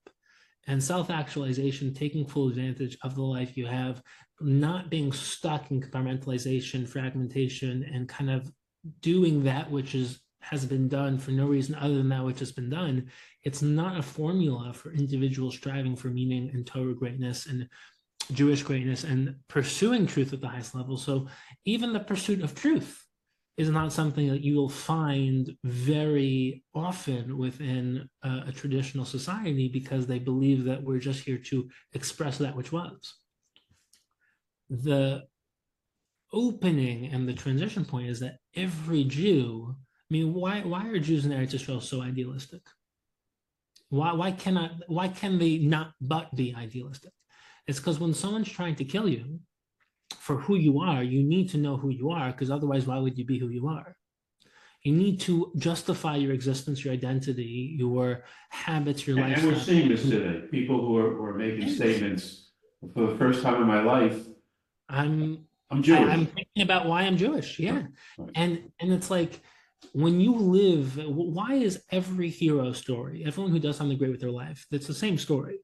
And self actualization, taking full advantage of the life you have, not being stuck in compartmentalization, fragmentation, and kind of doing that which is has been done for no reason other than that which has been done. It's not a formula for individuals striving for meaning and Torah greatness and Jewish greatness and pursuing truth at the highest level. So even the pursuit of truth is not something that you will find very often within a, a, traditional society because they believe that we're just here to express that which was. The opening and the transition point is that every Jew, I mean, why why are Jews in Eretz Israel so idealistic? Why why cannot why can they not but be idealistic? It's because when someone's trying to kill you, for who you are, you need to know who you are, because otherwise, why would you be who you are? You need to justify your existence, your identity, your habits, your life. And we're seeing this today. People who are, who are making statements for the first time in my life. I'm I'm Jewish. I, am thinking about why I'm Jewish. Yeah, right. and and it's like when you live. Why is every hero story, everyone who does something great with their life, that's the same story.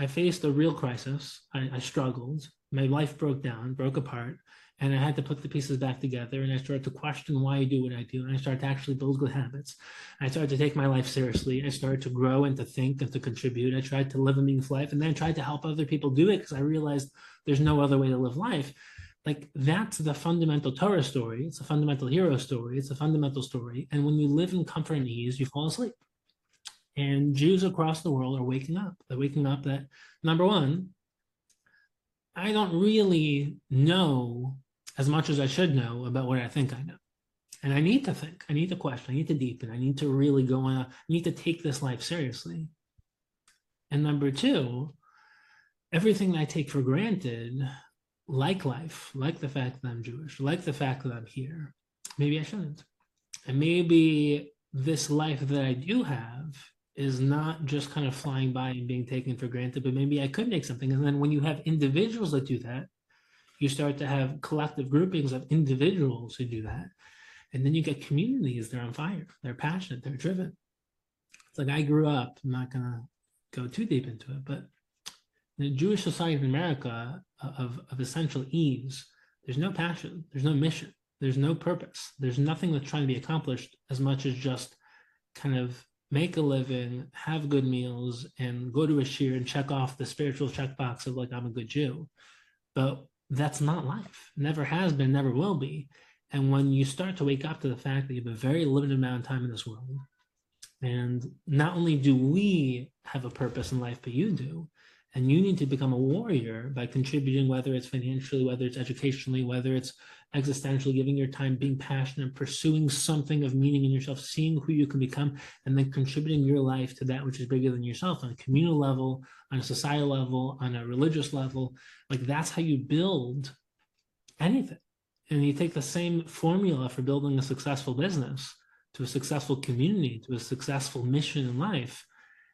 I faced a real crisis. I, I struggled my life broke down, broke apart, and I had to put the pieces back together. And I started to question why I do what I do. And I started to actually build good habits. I started to take my life seriously. I started to grow and to think and to contribute. I tried to live a meaningful life and then I tried to help other people do it because I realized there's no other way to live life. Like that's the fundamental Torah story. It's a fundamental hero story. It's a fundamental story. And when you live in comfort and ease, you fall asleep. And Jews across the world are waking up. They're waking up that number one, I don't really know as much as I should know about what I think I know. And I need to think, I need to question, I need to deepen, I need to really go on, I need to take this life seriously. And number two, everything I take for granted, like life, like the fact that I'm Jewish, like the fact that I'm here, maybe I shouldn't. And maybe this life that I do have is not just kind of flying by and being taken for granted, but maybe I could make something. And then when you have individuals that do that, you start to have collective groupings of individuals who do that. And then you get communities, they're on fire, they're passionate, they're driven. It's like I grew up, I'm not to go too deep into it, but Jewish society in America uh, of, of essential ease, there's no passion, there's no mission, there's no purpose, there's nothing that's trying to be accomplished as much as just kind of make a living, have good meals, and go to a shiur and check off the spiritual checkbox of like I'm a good Jew. But that's not life. Never has been, never will be. And when you start to wake up to the fact that you have a very limited amount of time in this world, and not only do we have a purpose in life, but you do, and you need to become a warrior by contributing, whether it's financially, whether it's educationally, whether it's existentially, giving your time, being passionate, pursuing something of meaning in yourself, seeing who you can become, and then contributing your life to that which is bigger than yourself on a communal level, on a societal level, on a religious level. Like that's how you build anything. And you take the same formula for building a successful business to a successful community, to a successful mission in life.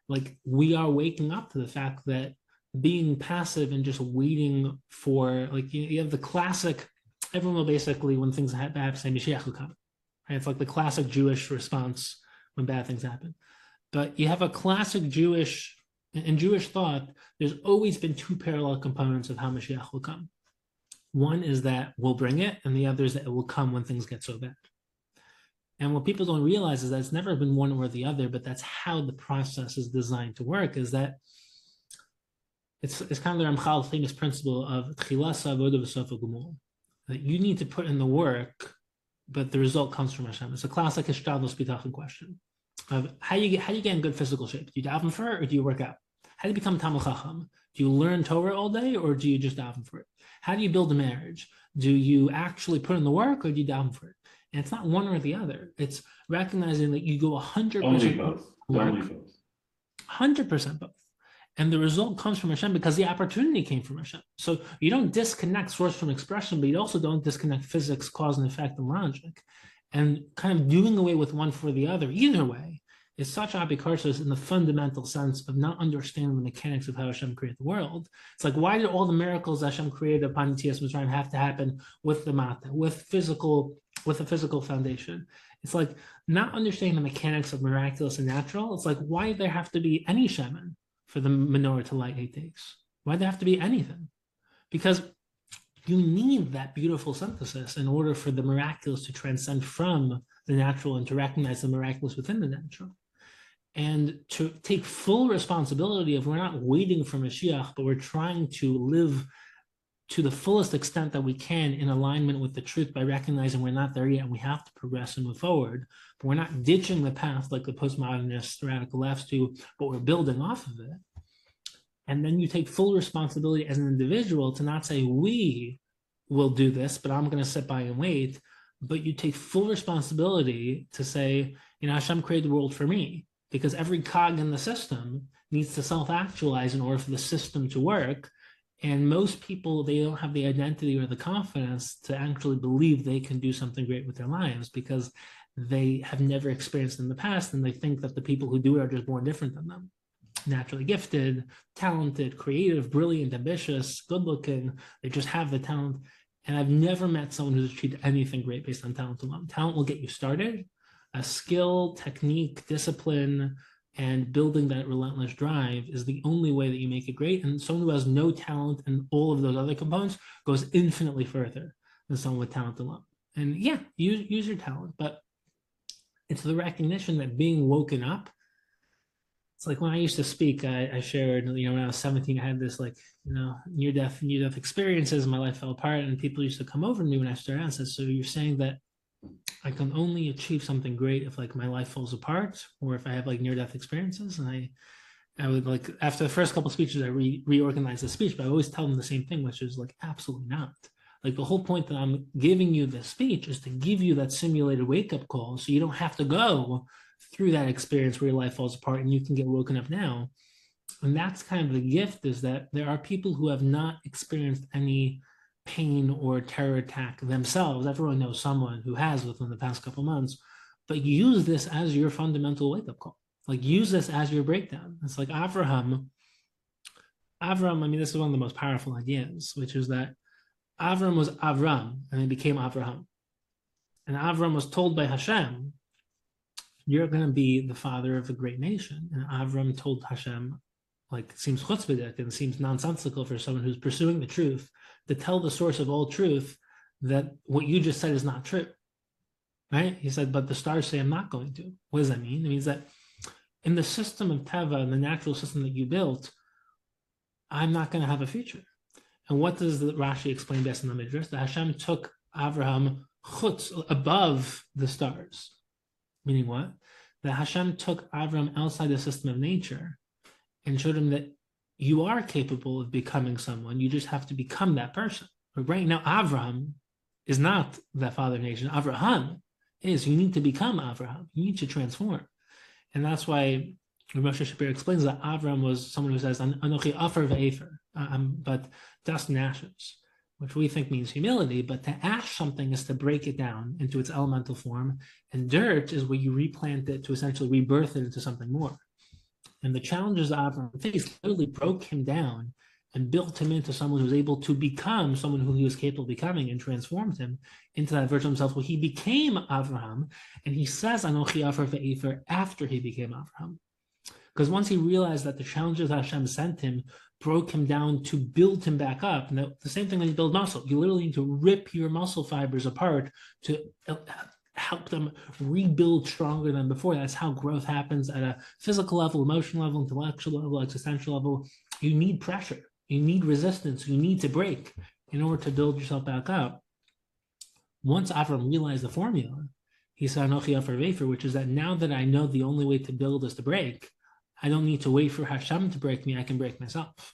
Like we are waking up to the fact that being passive and just waiting for like you, you have the classic everyone will basically when things happen say Mashiach will come. Right? It's like the classic Jewish response when bad things happen. But you have a classic Jewish in Jewish thought, there's always been two parallel components of how Mashiach will come. One is that we'll bring it, and the other is that it will come when things get so bad. And what people don't realize is that it's never been one or the other, but that's how the process is designed to work. Is that it's, it's kind of the Ramchal famous principle of that you need to put in the work, but the result comes from Hashem. It's a classic Hishtadlus Bitachon question of how you get how do you get in good physical shape? Do you daven for it or do you work out? How do you become Talmid Chacham? Do you learn Torah all day or do you just daven for it? How do you build a marriage? Do you actually put in the work or do you daven for it? And it's not one or the other. It's recognizing that you go hundred percent both. Only both. Hundred percent both and the result comes from Hashem because the opportunity came from Hashem. So you don't disconnect source from expression, but you also don't disconnect physics, cause and effect, and logic. And kind of doing away with one for the other, either way, is such apikarsos in the fundamental sense of not understanding the mechanics of how Hashem created the world. It's like, why did all the miracles Hashem created upon Yitzias Mitzrayim have to happen with the mata, with physical, with a physical foundation? It's like not understanding the mechanics of miraculous and natural. It's like, why did there have to be any shemen? For the menorah to light eight days? Why'd there have to be anything? Because you need that beautiful synthesis in order for the miraculous to transcend from the natural and to recognize the miraculous within the natural. And to take full responsibility of we're not waiting for Mashiach, but we're trying to live to the fullest extent that we can in alignment with the truth by recognizing we're not there yet and we have to progress and move forward. But we're not ditching the path like the postmodernist radical lefts do, but we're building off of it. And then you take full responsibility as an individual to not say, we will do this, but I'm going to sit by and wait. But you take full responsibility to say, you know, Hashem created the world for me because every cog in the system needs to self actualize in order for the system to work and most people they don't have the identity or the confidence to actually believe they can do something great with their lives because they have never experienced in the past and they think that the people who do it are just born different than them. Naturally gifted talented creative brilliant ambitious good looking they just have the talent. And i've never met someone who's achieved anything great based on talent alone. Talent will get you started. A skill technique discipline and building that relentless drive is the only way that you make it great. And someone who has no talent and all of those other components goes infinitely further than someone with talent alone. And yeah, use use your talent, but it's the recognition that being woken up. It's like when I used to speak, I, I shared, you know, when I was 17, I had this like, you know, near death, near death experiences. My life fell apart, and people used to come over to me when I started out and said, "So you're saying that I can only achieve something great if like my life falls apart or if I have like near death experiences. And I, I would like after the first couple speeches, I re- reorganize the speech, but I always tell them the same thing, which is like absolutely not. Like the whole point that I'm giving you this speech is to give you that simulated wake up call, so you don't have to go through that experience where your life falls apart and you can get woken up now. And that's kind of the gift is that there are people who have not experienced any pain or terror attack themselves. Everyone knows someone who has within the past couple months, but use this as your fundamental wake up call. Like use this as your breakdown. It's like Avraham. Avram, I mean, this is one of the most powerful ideas, which is that Avram was Avram and he became Avraham. And Avram was told by Hashem, You're going to be the father of a great nation. And Avram told Hashem, like, seems chutzpahdik and seems nonsensical for someone who's pursuing the truth to tell the source of all truth that what you just said is not true. Right? He said, but the stars say I'm not going to. What does that mean? It means that in the system of Teva, in the natural system that you built, I'm not going to have a future. And what does the Rashi explain best in the Midrash? That Hashem took Avraham chutz above the stars. Meaning what? That Hashem took Avraham outside the system of nature and showed him that you are capable of becoming someone. You just have to become that person. Right now, Avraham is not that father nation. Avraham is. You need to become Avraham. You need to transform. And that's why Moshe Shapiro explains that Avraham was someone who says, Anochi Afer ve'efer, um, but dust and ashes, which we think means humility. But to ash something is to break it down into its elemental form. And dirt is where you replant it to essentially rebirth it into something more. And the challenges Avram faced literally broke him down and built him into someone who was able to become someone who he was capable of becoming and transformed him into that version of himself where he became Avraham. And he says Anochi Afer Ve'efer after he became Avraham. Because once he realized that the challenges Hashem sent him broke him down to build him back up. And the same thing when you build muscle, you literally need to rip your muscle fibers apart to uh, help them rebuild stronger than before. That's how growth happens at a physical level, emotional level, intellectual level, existential level. You need pressure, you need resistance, you need to break in order to build yourself back up. Once Avram realized the formula, he said Anochi Vefer, which is that now that I know the only way to build is to break, I don't need to wait for Hashem to break me, I can break myself.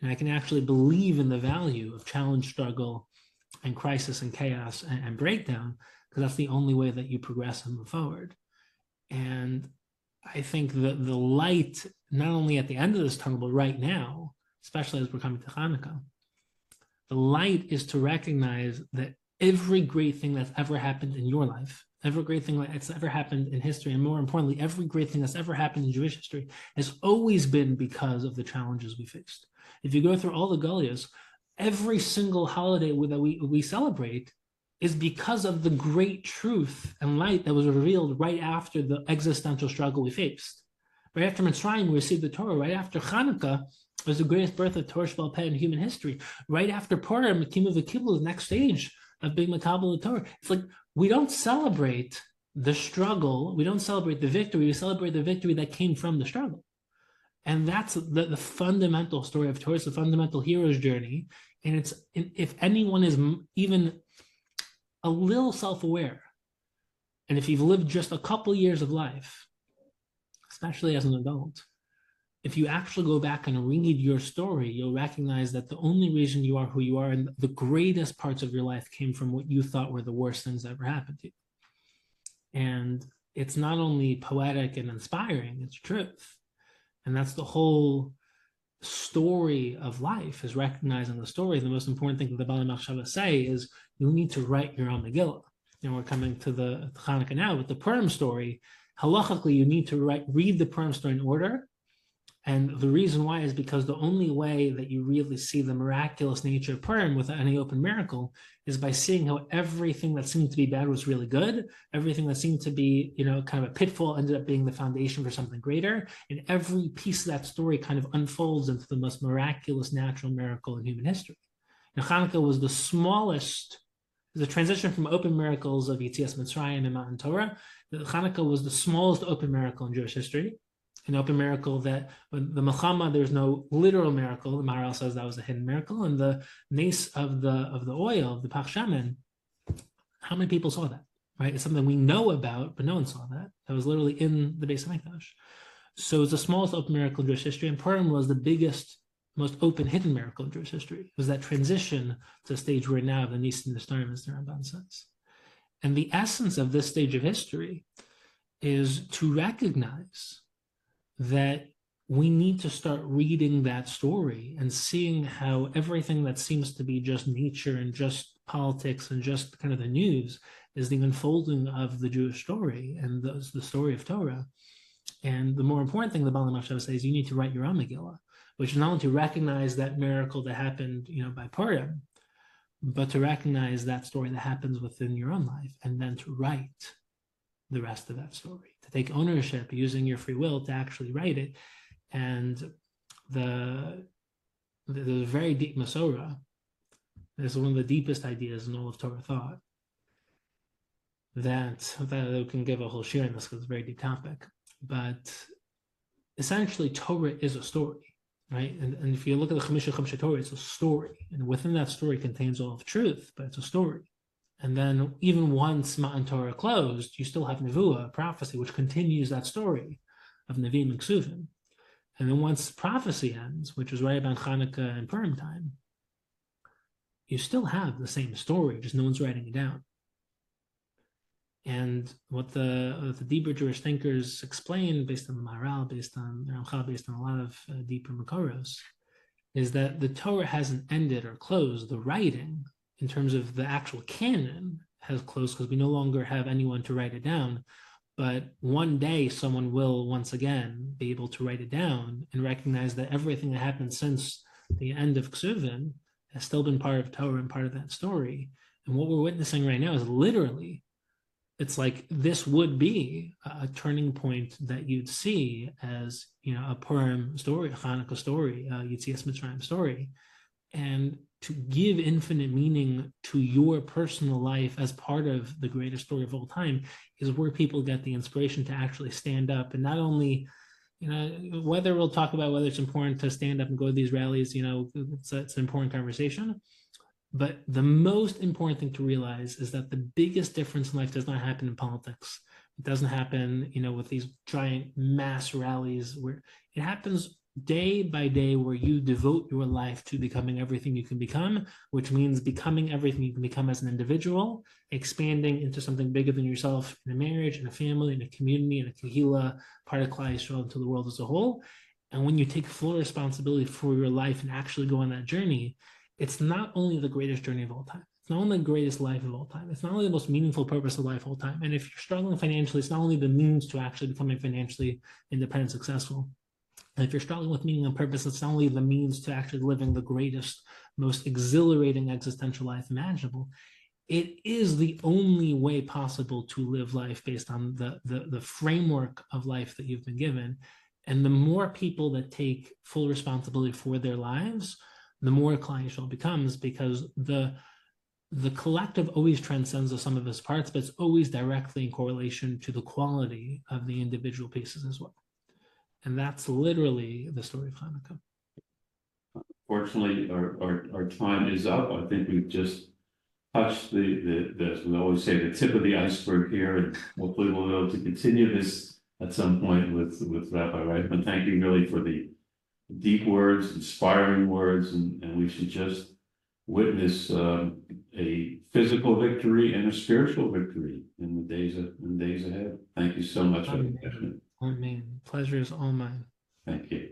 And I can actually believe in the value of challenge, struggle, and crisis and chaos and, and breakdown because that's the only way that you progress and move forward. And I think that the light, not only at the end of this tunnel, but right now, especially as we're coming to Hanukkah, the light is to recognize that every great thing that's ever happened in your life, every great thing that's ever happened in history, and more importantly, every great thing that's ever happened in Jewish history has always been because of the challenges we faced. If you go through all the Goliaths, every single holiday that we, we celebrate is because of the great truth and light that was revealed right after the existential struggle we faced. Right after Mitzrayim, we received the Torah. Right after Hanukkah was the greatest birth of Torah Peh in human history. Right after Purim, Makim of the next stage of being Makabal the Torah. It's like we don't celebrate the struggle, we don't celebrate the victory, we celebrate the victory that came from the struggle. And that's the, the fundamental story of Torah, it's the fundamental hero's journey. And it's if anyone is even a little self-aware, and if you've lived just a couple years of life, especially as an adult, if you actually go back and read your story, you'll recognize that the only reason you are who you are and the greatest parts of your life came from what you thought were the worst things that ever happened to you. And it's not only poetic and inspiring, it's truth. And that's the whole story of life is recognizing the story. The most important thing that the Baalei Machshava say is you need to write your own Megillah. And we're coming to the Hanukkah now with the Purim story. Halachically, you need to write, read the Purim story in order and the reason why is because the only way that you really see the miraculous nature of Purim without any open miracle is by seeing how everything that seemed to be bad was really good. Everything that seemed to be, you know, kind of a pitfall ended up being the foundation for something greater. And every piece of that story kind of unfolds into the most miraculous natural miracle in human history. Now, Hanukkah was the smallest, the transition from open miracles of Yitzias Mitzrayim and Matan Torah. The Hanukkah was the smallest open miracle in Jewish history an open miracle that when the Muhammad, there's no literal miracle. The Maharal says that was a hidden miracle. And the nace of the of the oil, of the Pach Shemen, how many people saw that? Right? It's something we know about, but no one saw that. That was literally in the Beis Hamikdash. So it's the smallest open miracle in Jewish history, and Purim was the biggest, most open hidden miracle in Jewish history. Was that transition to the stage where now the Nis and the Starim, as the Ramban says. And the essence of this stage of history is to recognize that we need to start reading that story and seeing how everything that seems to be just nature and just politics and just kind of the news is the unfolding of the Jewish story and the, the story of Torah. And the more important thing the Baalei Machshava says, you need to write your own Megillah, which is not only to recognize that miracle that happened, you know, by Purim, but to recognize that story that happens within your own life and then to write the rest of that story, to take ownership using your free will to actually write it. And the the very deep Masorah is one of the deepest ideas in all of Torah thought. That that we can give a whole shiur in this because it's a very deep topic. But essentially, Torah is a story, right? And, and if you look at the Chamisha Chamisha Torah, it's a story, and within that story contains all of truth, but it's a story. And then even once Matan Torah closed, you still have Nevuah, prophecy, which continues that story of Nevi'im and Ksuvim. And then once prophecy ends, which is right about Hanukkah and Purim time, you still have the same story, just no one's writing it down. And what the what the deeper Jewish thinkers explain, based on the Maharal, based on Ramchal, based on a lot of uh, deeper Makoros, is that the Torah hasn't ended or closed. The writing in terms of the actual canon has closed because we no longer have anyone to write it down. But one day, someone will once again be able to write it down and recognize that everything that happened since the end of Ksuvim has still been part of Torah and part of that story. And what we're witnessing right now is literally, it's like this would be a turning point that you'd see as you know a Purim story, a Hanukkah story, a Yitzias Mitzrayim story, and to give infinite meaning to your personal life as part of the greatest story of all time is where people get the inspiration to actually stand up. And not only you know whether we'll talk about whether it's important to stand up and go to these rallies you know it's, it's an important conversation but the most important thing to realize is that the biggest difference in life does not happen in politics it doesn't happen you know with these giant mass rallies where it happens day by day where you devote your life to becoming everything you can become, which means becoming everything you can become as an individual, expanding into something bigger than yourself in a marriage, in a family, in a community, in a kahila, part of Klal Yisrael, into the world as a whole. And when you take full responsibility for your life and actually go on that journey, it's not only the greatest journey of all time. It's not only the greatest life of all time. It's not only the most meaningful purpose of life of all time. And if you're struggling financially, it's not only the means to actually becoming financially independent, successful and if you're struggling with meaning and purpose, it's not only the means to actually living the greatest, most exhilarating existential life imaginable. It is the only way possible to live life based on the, the, the framework of life that you've been given. And the more people that take full responsibility for their lives, the more Klal Yisrael becomes because the the collective always transcends the sum of its parts, but it's always directly in correlation to the quality of the individual pieces as well. And that's literally the story of Hanukkah. Fortunately, our, our, our time is up. I think we've just touched the, the, the, as we always say, the tip of the iceberg here, and hopefully we'll be able to continue this at some point with, with Rabbi Reichman. Thank you really for the deep words, inspiring words, and, and we should just witness, um, a physical victory and a spiritual victory in the days of, in the days ahead. Thank you so much. Rabbi Amen. Reichman. I mean, pleasure is all mine. Thank you.